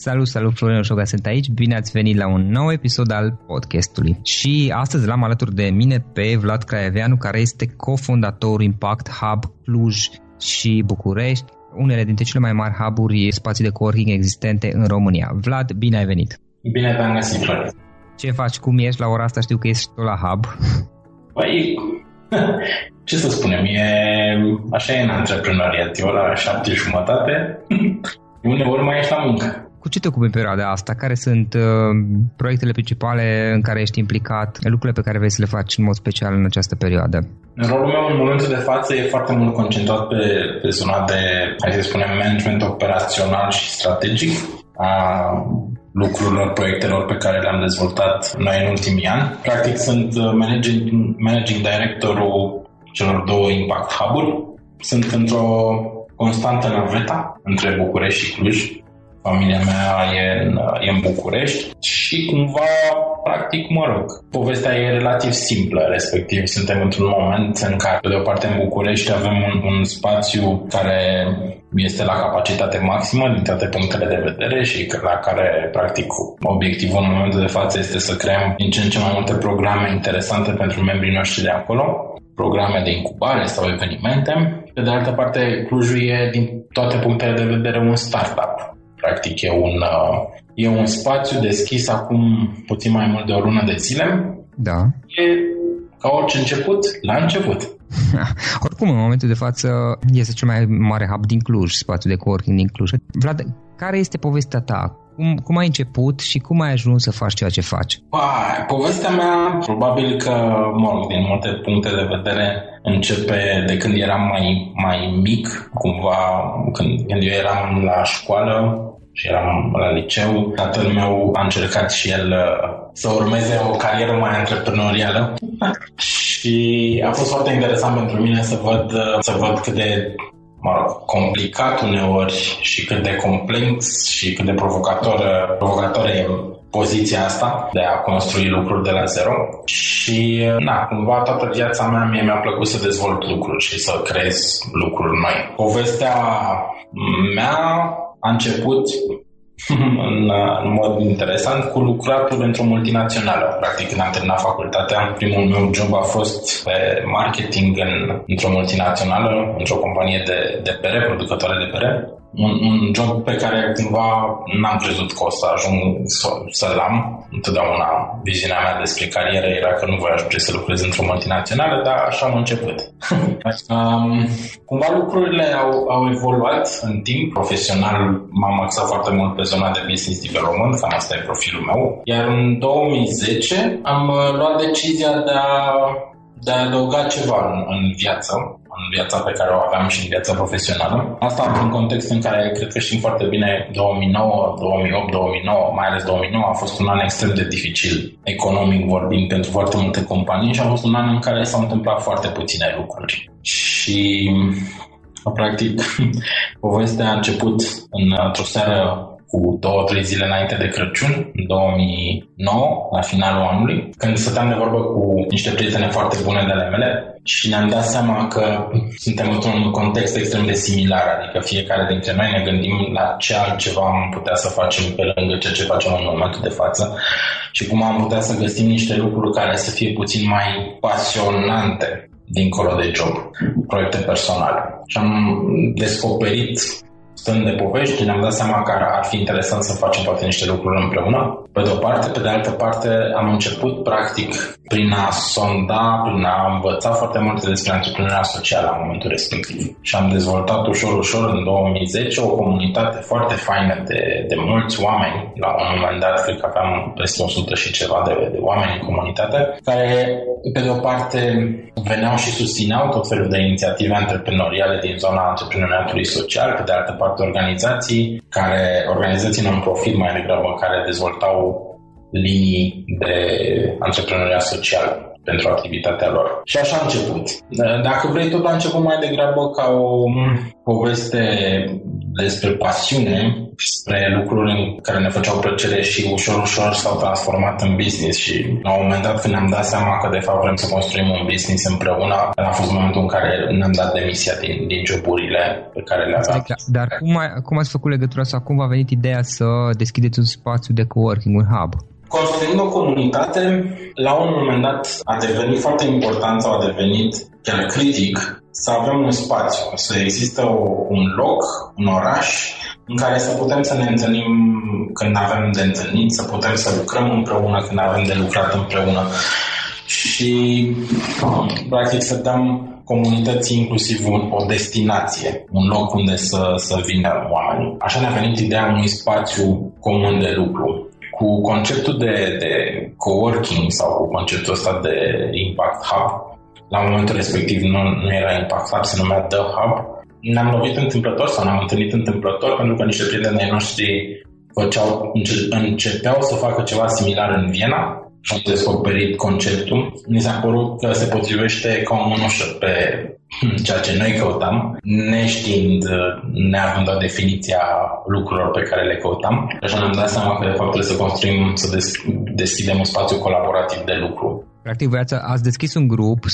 Salut, salut, Florin Oșoga sunt aici, bine ați venit la un nou episod al podcastului. Și astăzi l-am alături de mine pe Vlad Craieveanu, care este cofondatorul Impact Hub Cluj și București, unele dintre cele mai mari hub-uri, spații de coworking existente în România. Vlad, bine ai venit! Bine te-am găsit, Florin! Ce faci? Cum ești la ora asta? Știu că ești tu la hub. Păi, ce să spunem, e, așa e în antreprenoriat, e ora șapte jumătate, uneori mai ești la muncă. Cu ce te ocupi în perioada asta? Care sunt uh, proiectele principale în care ești implicat, lucrurile pe care vrei să le faci în mod special în această perioadă? Rolul meu în momentul de față e foarte mult concentrat pe, pe zona de, hai să spunem, management operațional și strategic a lucrurilor, proiectelor pe care le-am dezvoltat noi în ultimii ani. Practic sunt uh, managing, managing directorul celor două Impact Hub-uri. Sunt într-o constantă naveta între București și Cluj familia mea e în, e în București și cumva, practic, mă rog, povestea e relativ simplă, respectiv suntem într-un moment în care, pe de o parte, în București avem un, un spațiu care este la capacitate maximă din toate punctele de vedere și la care, practic, obiectivul în momentul de față este să creăm din ce în ce mai multe programe interesante pentru membrii noștri de acolo, programe de incubare sau evenimente. Pe de altă parte, Clujul e, din toate punctele de vedere, un startup. Practic, e un, uh, e un spațiu deschis acum puțin mai mult de o lună de zile. Da. E ca orice început, la început. Oricum, în momentul de față, este cel mai mare hub din Cluj, spațiul de coworking din Cluj. Vlad, care este povestea ta? Cum, cum ai început și cum ai ajuns să faci ceea ce faci? Ba, povestea mea, probabil că, mă rog, din multe puncte de vedere, începe de când eram mai, mai mic, cumva, când, când eu eram la școală, și eram la liceu. Tatăl meu a încercat și el uh, să urmeze o carieră mai antreprenorială și a fost foarte interesant pentru mine să văd, uh, să văd cât de mă rog, complicat uneori și cât de complex și cât de provocator, uh, provocator e poziția asta de a construi lucruri de la zero și, na, cumva toată viața mea mie mi-a plăcut să dezvolt lucruri și să creez lucruri noi. Povestea mea a început în, în mod interesant cu lucratul într-o multinațională. Practic, când am terminat facultatea, primul meu job a fost pe marketing în, într-o multinațională, într-o companie de, de pere, producătoare de pere un, un job pe care cumva n-am crezut că o să ajung să, să-l am. Întotdeauna viziunea mea despre carieră era că nu voi ajunge să lucrez într-o multinațională, dar așa am început. um, cumva lucrurile au, au evoluat în timp. Profesional m-am axat foarte mult pe zona de business development, cam asta e profilul meu. Iar în 2010 am uh, luat decizia de a de a adăuga ceva în, în viață în viața pe care o aveam și în viața profesională. Asta într-un context în care cred că știm foarte bine 2009, 2008, 2009, mai ales 2009 a fost un an extrem de dificil economic vorbind pentru foarte multe companii și a fost un an în care s-au întâmplat foarte puține lucruri. Și practic povestea a început într-o seară cu două, trei zile înainte de Crăciun, în 2009, la finalul anului, când stăteam de vorbă cu niște prietene foarte bune de ale mele și ne-am dat seama că suntem într-un context extrem de similar, adică fiecare dintre noi ne gândim la ce altceva am putea să facem pe lângă ceea ce facem în momentul de față și cum am putea să găsim niște lucruri care să fie puțin mai pasionante dincolo de job, proiecte personale. Și am descoperit stând de povești, ne-am dat seama că ar fi interesant să facem poate niște lucruri împreună. Pe de o parte, pe de altă parte, am început practic prin a sonda, prin a învăța foarte multe despre antreprenoria socială în momentul respectiv. Și am dezvoltat ușor, ușor în 2010 o comunitate foarte faină de, de mulți oameni. La un moment dat, cred că aveam peste 100 și ceva de, de oameni în comunitate, care, pe de o parte, veneau și susțineau tot felul de inițiative antreprenoriale din zona antreprenoriatului social, pe de altă parte, parte organizații care, organizații non-profit mai degrabă, care dezvoltau linii de antreprenoriat social pentru activitatea lor. Și așa a început. Dacă vrei, tot a început mai degrabă ca o poveste despre pasiune, spre lucruri care ne făceau plăcere și ușor, ușor s-au transformat în business și la un moment dat când ne-am dat seama că de fapt vrem să construim un business împreună, a fost momentul în care ne-am dat demisia din, din joburile pe care le aveam. Exact. Dar cum, ai, cum ați făcut legătura sau cum v-a venit ideea să deschideți un spațiu de coworking, un hub? Construind o comunitate, la un moment dat a devenit foarte important sau a devenit chiar critic să avem un spațiu, să există o, un loc, un oraș în care să putem să ne întâlnim când avem de întâlnit, să putem să lucrăm împreună când avem de lucrat împreună și practic să dăm comunității inclusiv un, o destinație, un loc unde să, să vină oamenii. Așa ne-a venit ideea unui spațiu comun de lucru. Cu conceptul de, de coworking sau cu conceptul ăsta de impact hub, la momentul respectiv nu, nu era Impact Hub, se numea The Hub. Ne-am lovit întâmplător sau ne-am întâlnit întâmplător pentru că niște prieteni noștri făceau, înce- începeau să facă ceva similar în Viena și am descoperit conceptul. Mi s-a părut că se potrivește ca o mânușă pe ceea ce noi căutam, neștiind, neavând o definiție a lucrurilor pe care le căutam. Așa ne-am dat seama că de fapt trebuie să construim, să des- deschidem un spațiu colaborativ de lucru. Practic, voi ați, ați deschis un grup,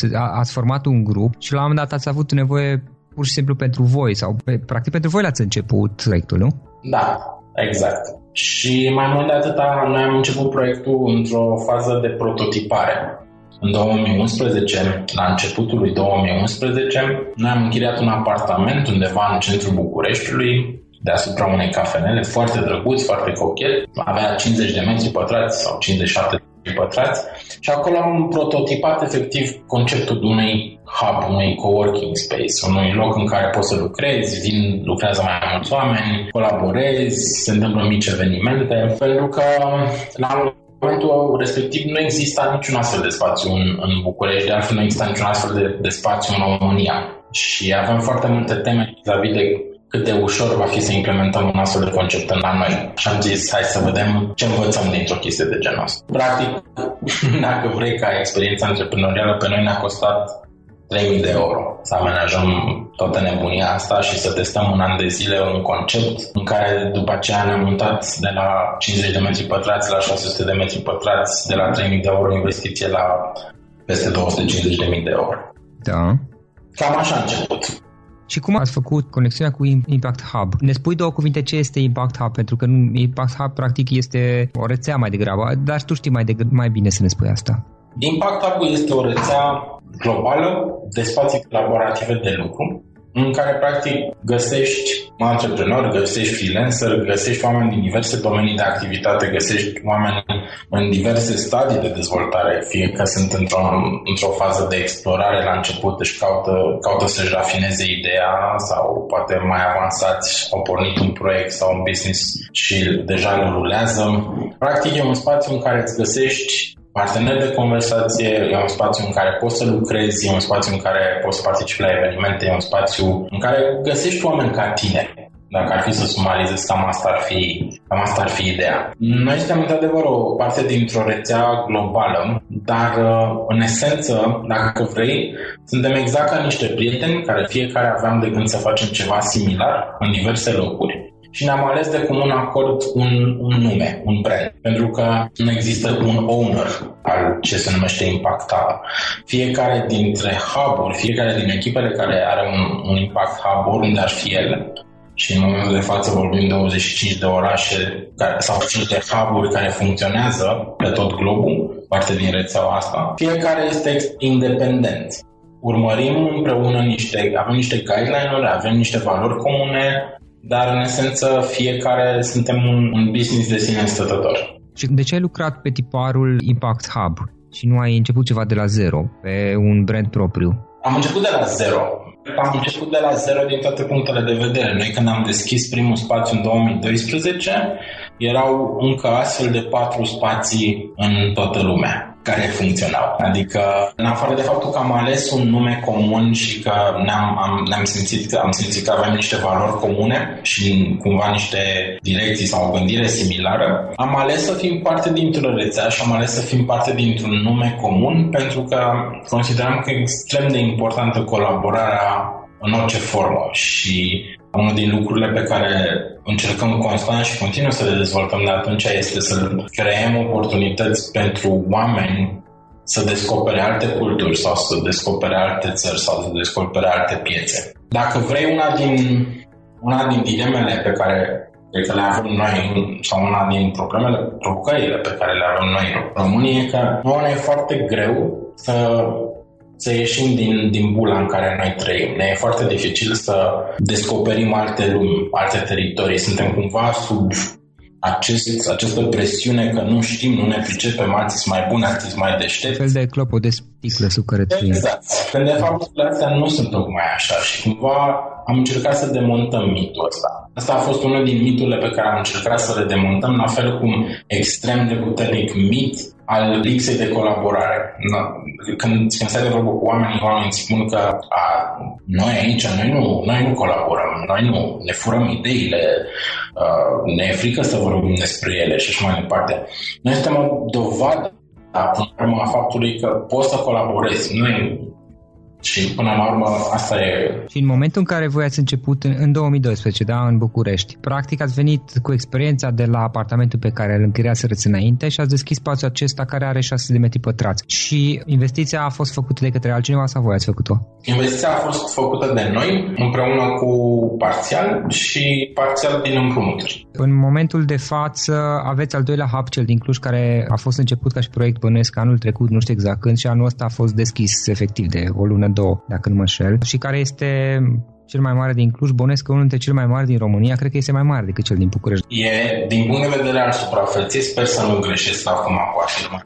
ați format un grup și la un moment dat ați avut nevoie pur și simplu pentru voi sau practic pentru voi l-ați început proiectul, nu? Da, exact. Și mai mult de atâta, noi am început proiectul într-o fază de prototipare. În 2011, la începutul lui 2011, noi am închiriat un apartament undeva în centrul Bucureștiului, deasupra unei cafenele, foarte drăguț, foarte cochet. Avea 50 de metri pătrați sau 57 de pătrați și acolo am prototipat efectiv conceptul de unui hub, unui coworking space, unui loc în care poți să lucrezi, vin, lucrează mai mulți oameni, colaborezi, se întâmplă mici evenimente, pentru că la momentul respectiv nu exista niciun astfel de spațiu în, în București, de altfel nu exista niciun astfel de, de spațiu în România. Și avem foarte multe teme vis-a-vis de cât de ușor va fi să implementăm un astfel de concept la noi. Și am zis, hai să vedem ce învățăm dintr-o chestie de genul ăsta. Practic, dacă vrei ca experiența antreprenorială, pe noi ne-a costat 3.000 de euro să amenajăm toată nebunia asta și să testăm un an de zile un concept în care după aceea ne-am mutat de la 50 de metri pătrați la 600 de metri pătrați, de la 3.000 de euro investiție la peste 250.000 de euro. Da. Cam așa a început. Și cum ați făcut conexiunea cu Impact Hub? Ne spui două cuvinte ce este Impact Hub, pentru că Impact Hub practic este o rețea mai degrabă, dar tu știi mai, de, mai bine să ne spui asta. Impact Hub este o rețea globală de spații colaborative de lucru în care practic găsești antreprenori, găsești freelancer, găsești oameni din diverse domenii de activitate, găsești oameni în diverse stadii de dezvoltare, fie că sunt într-o, într-o fază de explorare la început, își caută, caută să-și rafineze ideea sau poate mai avansați au pornit un proiect sau un business și deja îl rulează. Practic e un spațiu în care îți găsești partener de conversație, e un spațiu în care poți să lucrezi, e un spațiu în care poți să participi la evenimente, e un spațiu în care găsești oameni ca tine. Dacă ar fi să sumarizez, cam asta ar fi, cam asta ar fi ideea. Noi suntem într-adevăr o parte dintr-o rețea globală, dar în esență, dacă vrei, suntem exact ca niște prieteni care fiecare aveam de gând să facem ceva similar în diverse locuri și ne-am ales de comun acord un, un nume, un brand, pentru că nu există un owner al ce se numește Impact Hub. Fiecare dintre hub fiecare din echipele care are un, un Impact Hub, oriunde ar fi ele, și în momentul de față vorbim 25 de orașe care, sau 5 de hub care funcționează pe tot globul, parte din rețeaua asta. Fiecare este independent. Urmărim împreună niște, avem niște guideline-uri, avem niște valori comune, dar în esență fiecare suntem un, un business de sine stătător. Și de ce ai lucrat pe tiparul Impact Hub și nu ai început ceva de la zero, pe un brand propriu? Am început de la zero. Am început de la zero din toate punctele de vedere. Noi când am deschis primul spațiu în 2012, erau încă astfel de patru spații în toată lumea care funcționau. Adică, în afară de faptul că am ales un nume comun și că ne-am, am, ne-am simțit, am simțit că avem niște valori comune și cumva niște direcții sau o gândire similară, am ales să fim parte dintr-o rețea și am ales să fim parte dintr-un nume comun pentru că consideram că e extrem de importantă colaborarea în orice formă și unul din lucrurile pe care încercăm constant și continuă să le dezvoltăm de atunci este să creăm oportunități pentru oameni să descopere alte culturi sau să descopere alte țări sau să descopere alte piețe. Dacă vrei una din, una din dilemele pe care cred că le avem noi sau una din problemele, provocările pe care le avem noi românii e că nouă ne e foarte greu să să ieșim din, din bula în care noi trăim. Ne e foarte dificil să descoperim alte lumi, alte teritorii. Suntem cumva sub acest, această presiune că nu știm, nu ne pricepem, alții sunt mai buni, alții sunt mai deștepți. Un fel de clopot de sticlă sub care trăim. Exact. Când de fapt lucrurile astea nu sunt tocmai așa și cumva am încercat să demontăm mitul ăsta. Asta a fost unul din miturile pe care am încercat să le demontăm, la fel cum extrem de puternic mit al lipsei de colaborare. Când, când stai de vorbă cu oamenii, oamenii spun că a, noi aici, noi nu, noi nu colaborăm, noi nu ne furăm ideile, a, ne e frică să vorbim despre ele și așa mai departe. Noi suntem o dovadă Dar, a faptului că poți să colaborezi. Nu e și până la urmă asta e... Și în momentul în care voi ați început în 2012, da, în București, practic ați venit cu experiența de la apartamentul pe care îl închiriaserăți înainte și ați deschis spațiul acesta care are 6 de metri pătrați. Și investiția a fost făcută de către altcineva sau voi ați făcut-o? Investiția a fost făcută de noi împreună cu parțial și parțial din împrumuturi. În momentul de față aveți al doilea hub, cel din Cluj, care a fost început ca și proiect bănuiesc anul trecut, nu știu exact când, și anul ăsta a fost deschis efectiv de o lună, două, dacă nu mă șel, și care este cel mai mare din Cluj, bănesc că unul dintre cele mai mari din România, cred că este mai mare decât cel din București. E, din punct de vedere al suprafeței, sper să nu greșesc acum cu afirma.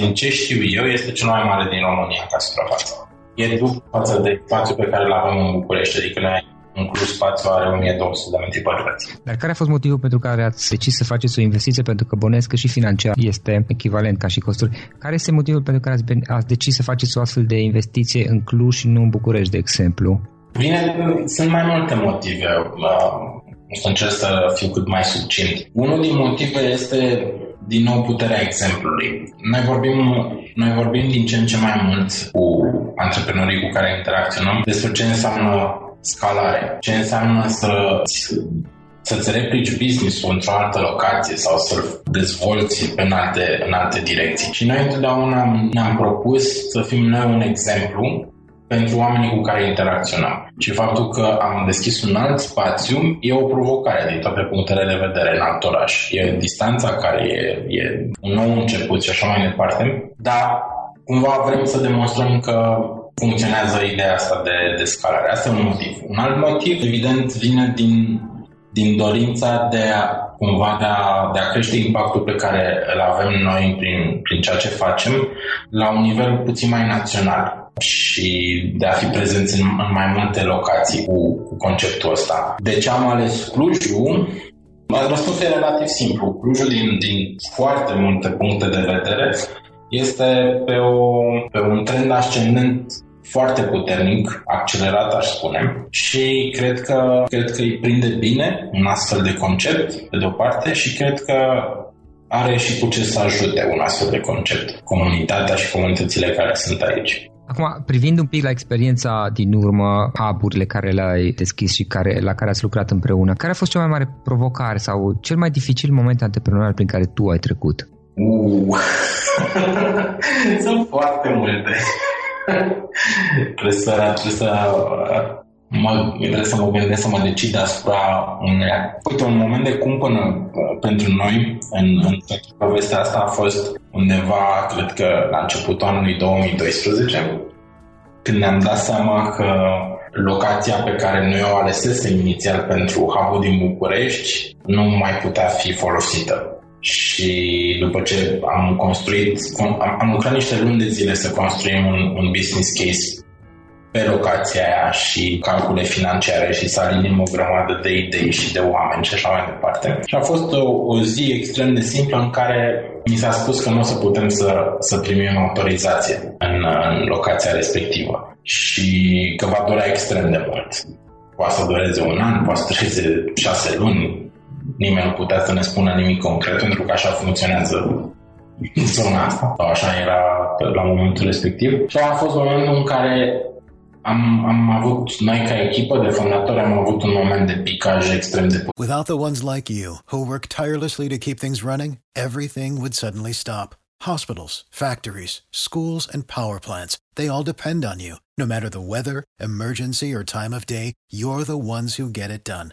Din ce știu eu, este cel mai mare din România ca suprafață. E după față de spațiu pe care îl avem în București, adică noi în Cluj spațiu are 1200 de metri pătrați. Dar care a fost motivul pentru care ați decis să faceți o investiție? Pentru că bănesc că și financiar este echivalent ca și costuri. Care este motivul pentru care ați, ați decis să faceți o astfel de investiție în Cluj și nu în București, de exemplu? Bine, sunt mai multe motive. O să încerc să fiu cât mai succint. Unul din motive este din nou puterea exemplului. Noi vorbim, noi vorbim din ce în ce mai mult cu antreprenorii cu care interacționăm despre ce înseamnă scalare. Ce înseamnă să să-ți replici business-ul într-o altă locație sau să-l dezvolți în alte, în alte direcții. Și noi întotdeauna ne-am propus să fim noi un exemplu pentru oamenii cu care interacționăm. Și faptul că am deschis un alt spațiu e o provocare din toate punctele de vedere în alt oraș. E distanța care e, e un nou început și așa mai departe, dar cumva vrem să demonstrăm că funcționează ideea asta de, de scalare. Asta e un motiv. Un alt motiv, evident, vine din, din dorința de a cumva de a, de a crește impactul pe care îl avem noi prin, prin ceea ce facem la un nivel puțin mai național și de a fi prezenți în, în mai multe locații cu, cu conceptul ăsta. De ce am ales Clujul? Răspunsul e relativ simplu. Clujul, din, din foarte multe puncte de vedere, este pe, o, pe un trend ascendent foarte puternic, accelerat, aș spune, și cred că, cred că îi prinde bine un astfel de concept, pe de-o parte, și cred că are și cu ce să ajute un astfel de concept, comunitatea și comunitățile care sunt aici. Acum, privind un pic la experiența din urmă, hub care le-ai deschis și care, la care ați lucrat împreună, care a fost cea mai mare provocare sau cel mai dificil moment antreprenorial prin care tu ai trecut? Uh. Sunt foarte multe trebuie să, trebuie să mă, trebuie să mă gândesc să mă decid asupra unei... Uite, un moment de cumpănă uh, pentru noi în, în povestea asta a fost undeva, cred că la începutul anului 2012, când ne-am dat seama că locația pe care noi o alesesem inițial pentru hub din București nu mai putea fi folosită și după ce am construit, am, am lucrat niște luni de zile să construim un, un business case pe locația aia și calcule financiare și să alinim o grămadă de idei și de oameni și așa mai departe. Și a fost o, o zi extrem de simplă în care mi s-a spus că nu o să putem să, să primim autorizație în, în locația respectivă și că va dura extrem de mult. Poate să dureze un an, poate să dureze șase luni, nimeni nu putea să ne spună nimic concret pentru că așa funcționează zona asta. Așa era la momentul respectiv. Și a fost momentul în care am, am avut, noi ca echipă de fondatori, am avut un moment de picaj extrem de Without the ones like you, who work tirelessly to keep things running, everything would suddenly stop. Hospitals, factories, schools, and power plants, they all depend on you. No matter the weather, emergency, or time of day, you're the ones who get it done.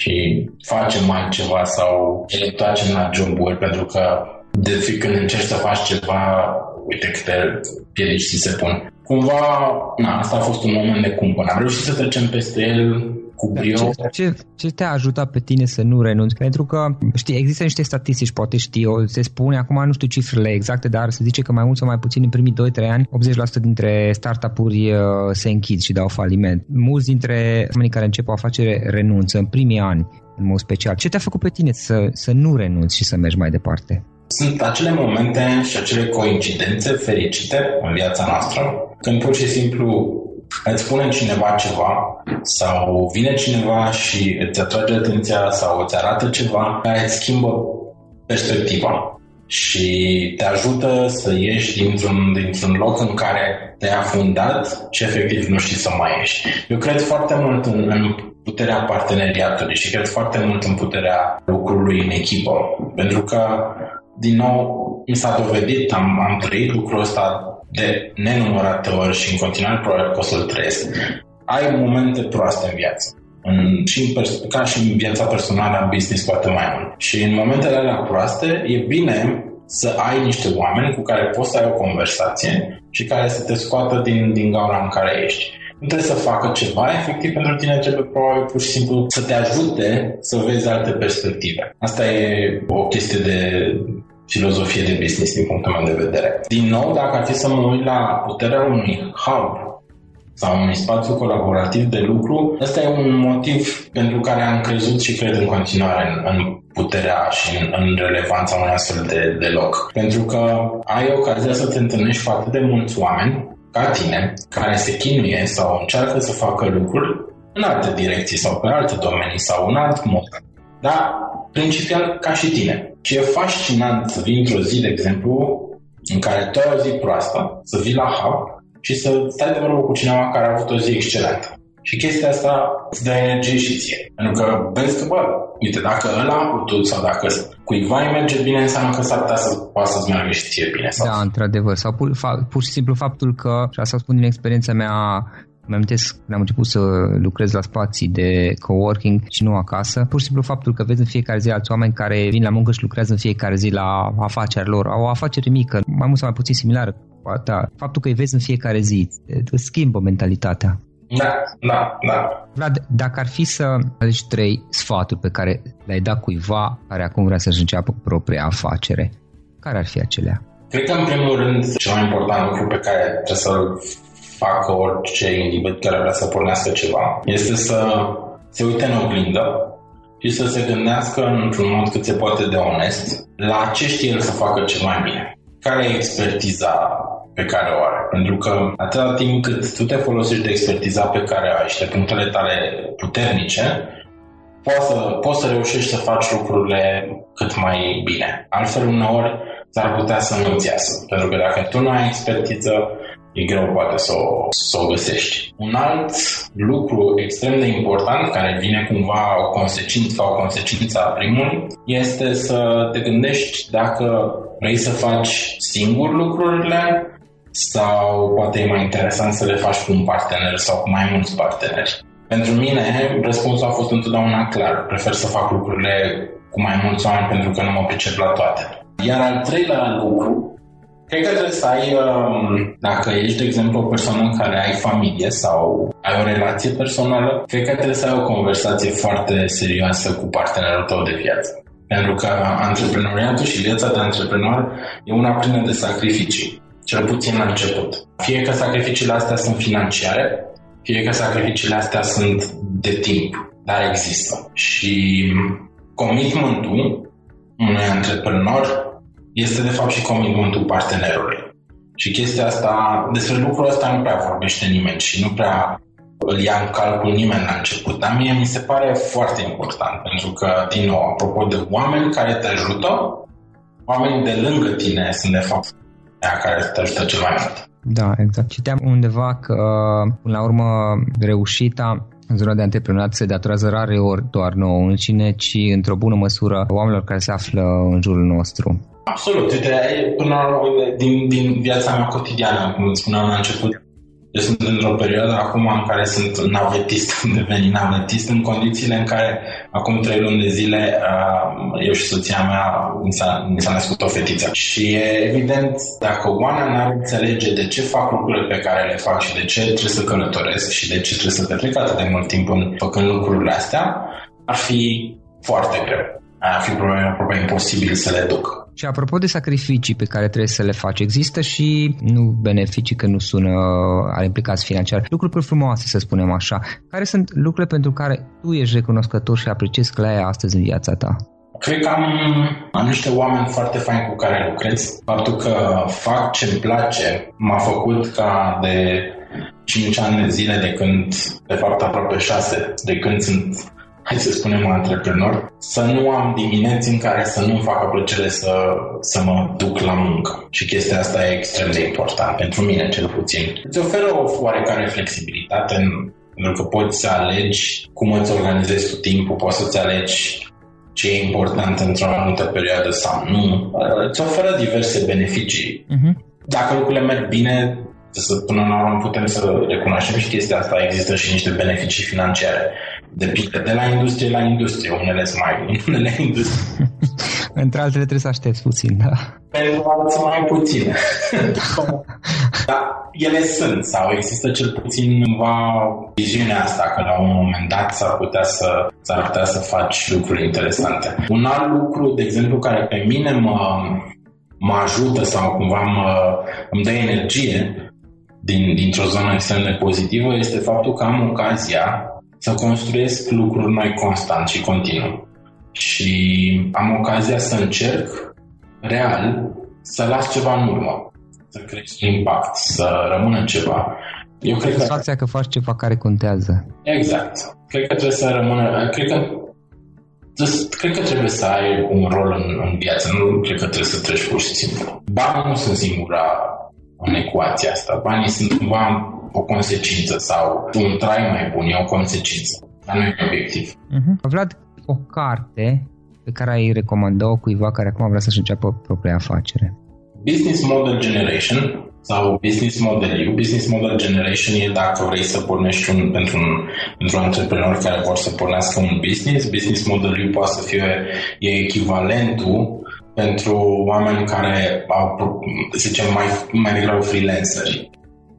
Și facem mai ceva sau ne întoarcem la joburi, pentru că de fi când încerci să faci ceva, uite câte piedici ți se pun. cumva, na, asta a fost un moment de cumpăn. Am reușit să trecem peste el cu brio. Ce, ce, ce te-a ajutat pe tine să nu renunți? Pentru că, știi, există niște statistici, poate știi, se spune, acum nu știu cifrele exacte, dar se zice că mai mult sau mai puțin în primii 2-3 ani, 80% dintre startup-uri uh, se închid și dau faliment. Mulți dintre oamenii care încep o afacere renunță în primii ani, în mod special. Ce te-a făcut pe tine să, să nu renunți și să mergi mai departe? Sunt acele momente și acele coincidențe fericite în viața noastră, când pur și simplu îți spune cineva ceva sau vine cineva și îți atrage atenția sau îți arată ceva care îți schimbă perspectiva și te ajută să ieși dintr-un, dintr-un loc în care te-ai afundat și efectiv nu știi să mai ieși. Eu cred foarte mult în, în puterea parteneriatului și cred foarte mult în puterea lucrului în echipă. Pentru că, din nou, mi s-a dovedit, am, am trăit lucrul ăsta de nenumărate ori și în continuare probabil că o să-l trăiesc, ai momente proaste în viață. În, și în pers- ca și în viața personală, în business poate mai mult. Și în momentele alea proaste, e bine să ai niște oameni cu care poți să ai o conversație și care să te scoată din, din gaura în care ești. Nu trebuie să facă ceva, efectiv pentru tine trebuie probabil pur și simplu să te ajute să vezi alte perspective. Asta e o chestie de filozofie de business din punctul meu de vedere. Din nou, dacă ar fi să mă uit la puterea unui hub sau unui spațiu colaborativ de lucru, ăsta e un motiv pentru care am crezut și cred în continuare în, în puterea și în, în relevanța unui astfel de, de loc. Pentru că ai ocazia să te întâlnești cu atât de mulți oameni ca tine, care se chinuie sau încearcă să facă lucruri în alte direcții sau pe alte domenii sau în alt mod. Dar principial ca și tine. Și e fascinant să vii într-o zi, de exemplu, în care tu ai o zi proastă, să vii la hub și să stai de vorbă cu cineva care a avut o zi excelentă. Și chestia asta îți dă energie și ție. Pentru că vezi că, bă, uite, dacă ăla a putut sau dacă cuiva îi merge bine, înseamnă că s-ar putea să poată să-ți meargă și ție bine. Sau da, într-adevăr. Sau pur, pur și simplu faptul că, și asta spun din experiența mea îmi amintesc când am început să lucrez la spații de coworking și nu acasă. Pur și simplu faptul că vezi în fiecare zi alți oameni care vin la muncă și lucrează în fiecare zi la afacerea lor. Au o afacere mică, mai mult sau mai puțin similară ta. Faptul că îi vezi în fiecare zi îți schimbă mentalitatea. Da, da, da. Vlad, dacă ar fi să alegi trei sfaturi pe care le-ai dat cuiva care acum vrea să-și înceapă propria afacere, care ar fi acelea? Cred că, în primul rând, cel mai important lucru pe care trebuie să-l facă orice individ care vrea să pornească ceva este să se uite în oglindă și să se gândească într-un mod cât se poate de onest la ce știe el să facă cel mai bine. Care e expertiza pe care o are? Pentru că atâta timp cât tu te folosești de expertiza pe care o ai și de punctele tale puternice, poți să, poți să reușești să faci lucrurile cât mai bine. Altfel, uneori, s-ar putea să nu-ți iasă. Pentru că dacă tu nu ai expertiză, e greu poate să o, să o găsești. Un alt lucru extrem de important, care vine cumva o consecință sau o consecință a primului, este să te gândești dacă vrei să faci singur lucrurile sau poate e mai interesant să le faci cu un partener sau cu mai mulți parteneri. Pentru mine, răspunsul a fost întotdeauna clar. Prefer să fac lucrurile cu mai mulți oameni pentru că nu mă pricep la toate. Iar al treilea lucru Cred că trebuie să ai, um, dacă ești, de exemplu, o persoană în care ai familie sau ai o relație personală, cred că trebuie să ai o conversație foarte serioasă cu partenerul tău de viață. Pentru că antreprenoriatul și viața de antreprenor e una plină de sacrificii, cel puțin la început. Fie că sacrificiile astea sunt financiare, fie că sacrificiile astea sunt de timp, dar există. Și commitmentul unui antreprenor este de fapt și commitmentul partenerului. Și chestia asta, despre lucrul ăsta nu prea vorbește nimeni și nu prea îl ia în calcul nimeni la început, dar mie mi se pare foarte important, pentru că, din nou, apropo de oameni care te ajută, oamenii de lângă tine sunt, de fapt, aia care te ajută cel mai mult. Da, exact. Citeam undeva că, până la urmă, reușita în zona de antreprenoriat se datorează rare ori doar nouă înșine, ci într-o bună măsură oamenilor care se află în jurul nostru. Absolut. Uite, până la urmă, din, din viața mea cotidiană, cum spuneam la început, Eu sunt într-o perioadă acum în care sunt navetist, am devenit navetist în condițiile în care acum trei luni de zile eu și soția mea mi s-a, mi s-a născut o fetiță. Și e evident, dacă Oana n-ar înțelege de ce fac lucrurile pe care le fac și de ce trebuie să călătoresc și de ce trebuie să petrec atât de mult timp în, făcând lucrurile astea, ar fi foarte greu. Ar fi probabil aproape imposibil să le duc. Și apropo de sacrificii pe care trebuie să le faci, există și, nu beneficii că nu sună al implicați financiar, lucruri frumoase, să spunem așa. Care sunt lucrurile pentru care tu ești recunoscător și apreciezi că le ai astăzi în viața ta? Cred că am, am niște oameni foarte faini cu care lucrez. Faptul că fac ce îmi place m-a făcut ca de 5 ani de zile de când, de fapt aproape 6, de când sunt hai să spunem, antreprenor, să nu am dimineți în care să nu-mi facă plăcere să, să mă duc la muncă. Și chestia asta e extrem de important pentru mine, cel puțin. Îți oferă o oarecare flexibilitate în, pentru că poți să alegi cum îți organizezi tu timpul, poți să-ți alegi ce e important într-o anumită perioadă sau nu. Îți oferă diverse beneficii. Uh-huh. Dacă lucrurile merg bine, să, până la urmă putem să recunoaștem și chestia asta, există și niște beneficii financiare. Depinde de la industrie la industrie, unele sunt mai unele industrie. Între altele trebuie să aștepți puțin, da. Pentru alții mai puțin. Dar ele sunt sau există cel puțin cumva viziunea asta că la un moment dat s-ar putea să, s-ar putea să faci lucruri interesante. Un alt lucru, de exemplu, care pe mine mă, mă ajută sau cumva mă, îmi dă energie din, dintr-o zonă extrem de pozitivă este faptul că am ocazia să construiesc lucruri noi constant și continuu. Și am ocazia să încerc real să las ceva în urmă, să crești impact, să rămână ceva. Eu cred Satisfacția că... că faci ceva care contează. Exact. Cred că trebuie să rămână... Cred că Cred că trebuie să ai un rol în, în viață, nu cred că trebuie să treci pur și simplu. Banii nu sunt singura în ecuația asta. Banii sunt cumva o consecință sau un trai mai bun, e o consecință, dar nu e obiectiv. Uh-huh. Vlad, o carte pe care ai recomanda-o cuiva care acum vrea să-și înceapă propria afacere? Business Model Generation sau Business Model U. Business Model Generation e dacă vrei să pornești un, pentru, un, pentru un antreprenor care vor să pornească un business. Business Model U poate să fie e echivalentul pentru oameni care au, să zicem, mai, mai degrabă freelanceri.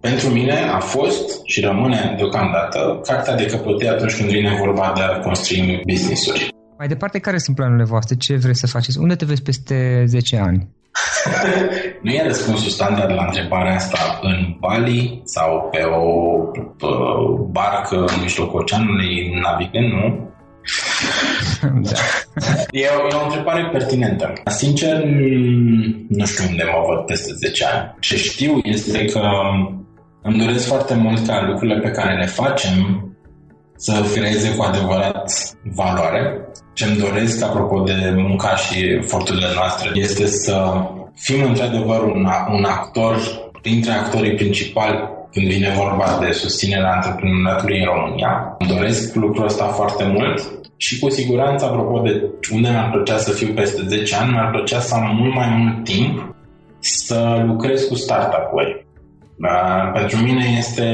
Pentru mine a fost și rămâne deocamdată cartea de căpătăi atunci când vine vorba de a construi business-uri. Mai departe, care sunt planurile voastre? Ce vreți să faceți? Unde te vezi peste 10 ani? nu e răspunsul standard la întrebarea asta în Bali sau pe o barcă în mijlocul oceanului navigând, nu? da. E o, e o întrebare pertinentă. Sincer, nu știu unde mă văd peste 10 ani. Ce știu este că îmi doresc foarte mult ca lucrurile pe care le facem să creeze cu adevărat valoare. Ce îmi doresc, apropo de munca și eforturile noastre, este să fim într-adevăr un, un actor printre actorii principali când vine vorba de susținerea antreprenoriatului în România. Îmi doresc lucrul ăsta foarte mult și cu siguranță, apropo de unde mi-ar plăcea să fiu peste 10 ani, mi-ar plăcea să am mult mai mult timp să lucrez cu startup-uri. Da? Pentru mine este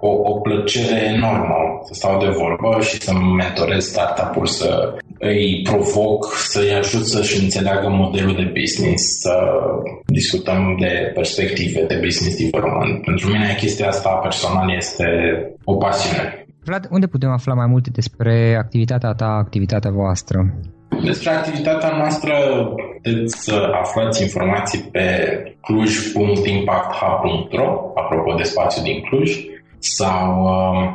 o, o plăcere enormă să stau de vorbă și să mentorez startup-uri, să îi provoc, să-i ajut să-și înțeleagă modelul de business, să discutăm de perspective de business development. Pentru mine chestia asta personal este o pasiune. Vlad, unde putem afla mai multe despre activitatea ta, activitatea voastră? Despre activitatea noastră puteți să aflați informații pe cluj.impacthub.ro apropo de spațiu din Cluj sau uh,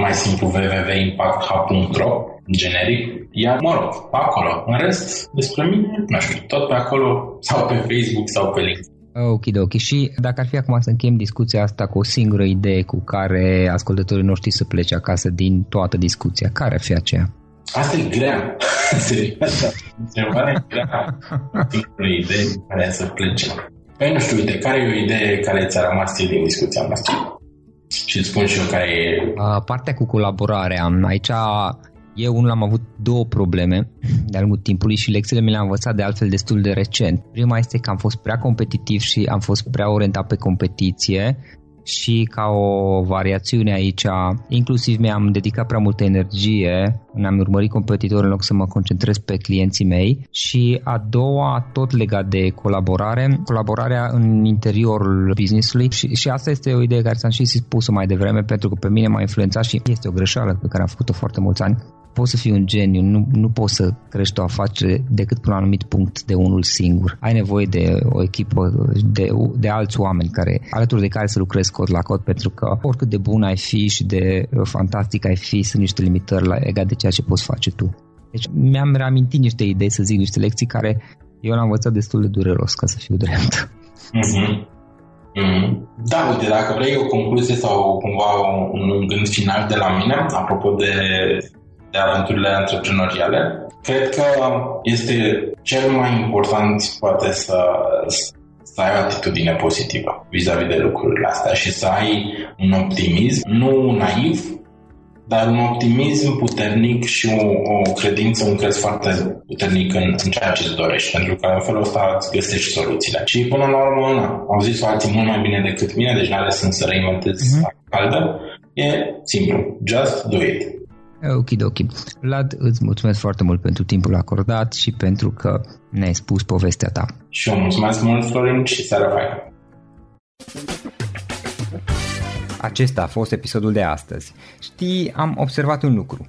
mai simplu www.impacthub.ro generic, iar mă rog, acolo. În rest, despre mine, nu știu, tot pe acolo sau pe Facebook sau pe LinkedIn. Ok, ok. Și dacă ar fi acum să încheiem discuția asta cu o singură idee cu care ascultătorii noștri să plece acasă din toată discuția, care ar fi aceea? Asta e grea. Serios. Întrebarea grea. Singură idee care să plece. Păi nu știu, uite, care e o idee care ți-a rămas ție din discuția noastră? Și îți spun și eu care e... Uh, partea cu colaborarea. Aici eu unul am avut două probleme de-a lungul timpului și lecțiile mi le-am învățat de altfel destul de recent. Prima este că am fost prea competitiv și am fost prea orientat pe competiție și ca o variațiune aici, inclusiv mi-am dedicat prea multă energie, am urmărit competitori în loc să mă concentrez pe clienții mei. Și a doua, tot legat de colaborare, colaborarea în interiorul businessului. Și, și asta este o idee care ți-am și spus-o mai devreme pentru că pe mine m-a influențat și este o greșeală pe care am făcut-o foarte mulți ani poți să fii un geniu, nu, nu poți să crești o afacere decât până la un anumit punct de unul singur. Ai nevoie de o echipă, de, de alți oameni care, alături de care să lucrezi cod la cod, pentru că oricât de bun ai fi și de fantastic ai fi, sunt niște limitări la egal de ceea ce poți face tu. Deci mi-am reamintit niște idei, să zic, niște lecții care eu l-am învățat destul de dureros, ca să fiu drept. Mm-hmm. Mm-hmm. Da, uite, dacă vrei o concluzie sau cumva un, un gând final de la mine, apropo de de aventurile antreprenoriale. Cred că este cel mai important poate să, să ai o atitudine pozitivă vis-a-vis de lucrurile astea și să ai un optimism, nu naiv, dar un optimism puternic și o, o credință, un crez foarte puternic în, în ceea ce îți dorești, pentru că în felul ăsta îți găsești soluțiile. Și până la urmă, na, au zis alții mult mai bine decât mine, deci n-are sens să reinventezi mm-hmm. caldă. E simplu, just do it. Ok, ok. Vlad, îți mulțumesc foarte mult pentru timpul acordat și pentru că ne-ai spus povestea ta. Și eu mulțumesc mult, Florin, și seara faină. Acesta a fost episodul de astăzi. Știi, am observat un lucru.